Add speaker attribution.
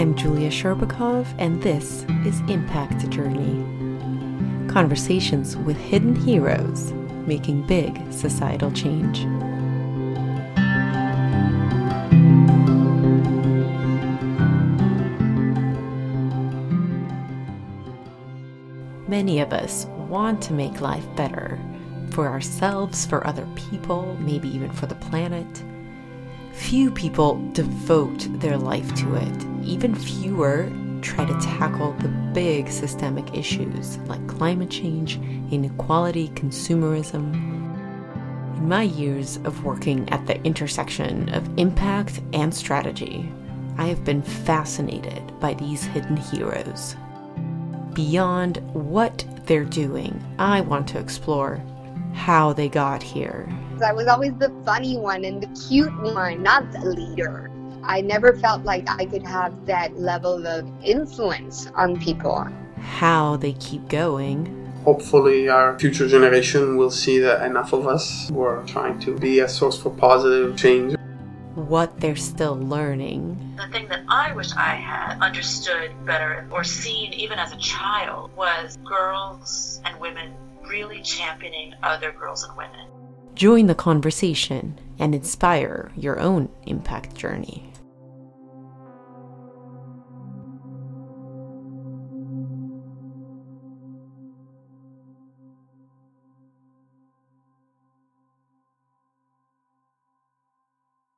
Speaker 1: I'm Julia Sherbakov, and this is Impact Journey conversations with hidden heroes making big societal change. Many of us want to make life better for ourselves, for other people, maybe even for the planet. Few people devote their life to it. Even fewer try to tackle the big systemic issues like climate change, inequality, consumerism. In my years of working at the intersection of impact and strategy, I have been fascinated by these hidden heroes. Beyond what they're doing, I want to explore how they got here.
Speaker 2: I was always the funny one and the cute one, not the leader. I never felt like I could have that level of influence on people.
Speaker 1: How they keep going.
Speaker 3: Hopefully, our future generation will see that enough of us were trying to be a source for positive change.
Speaker 1: What they're still learning.
Speaker 4: The thing that I wish I had understood better or seen even as a child was girls and women really championing other girls and women.
Speaker 1: Join the conversation and inspire your own impact journey.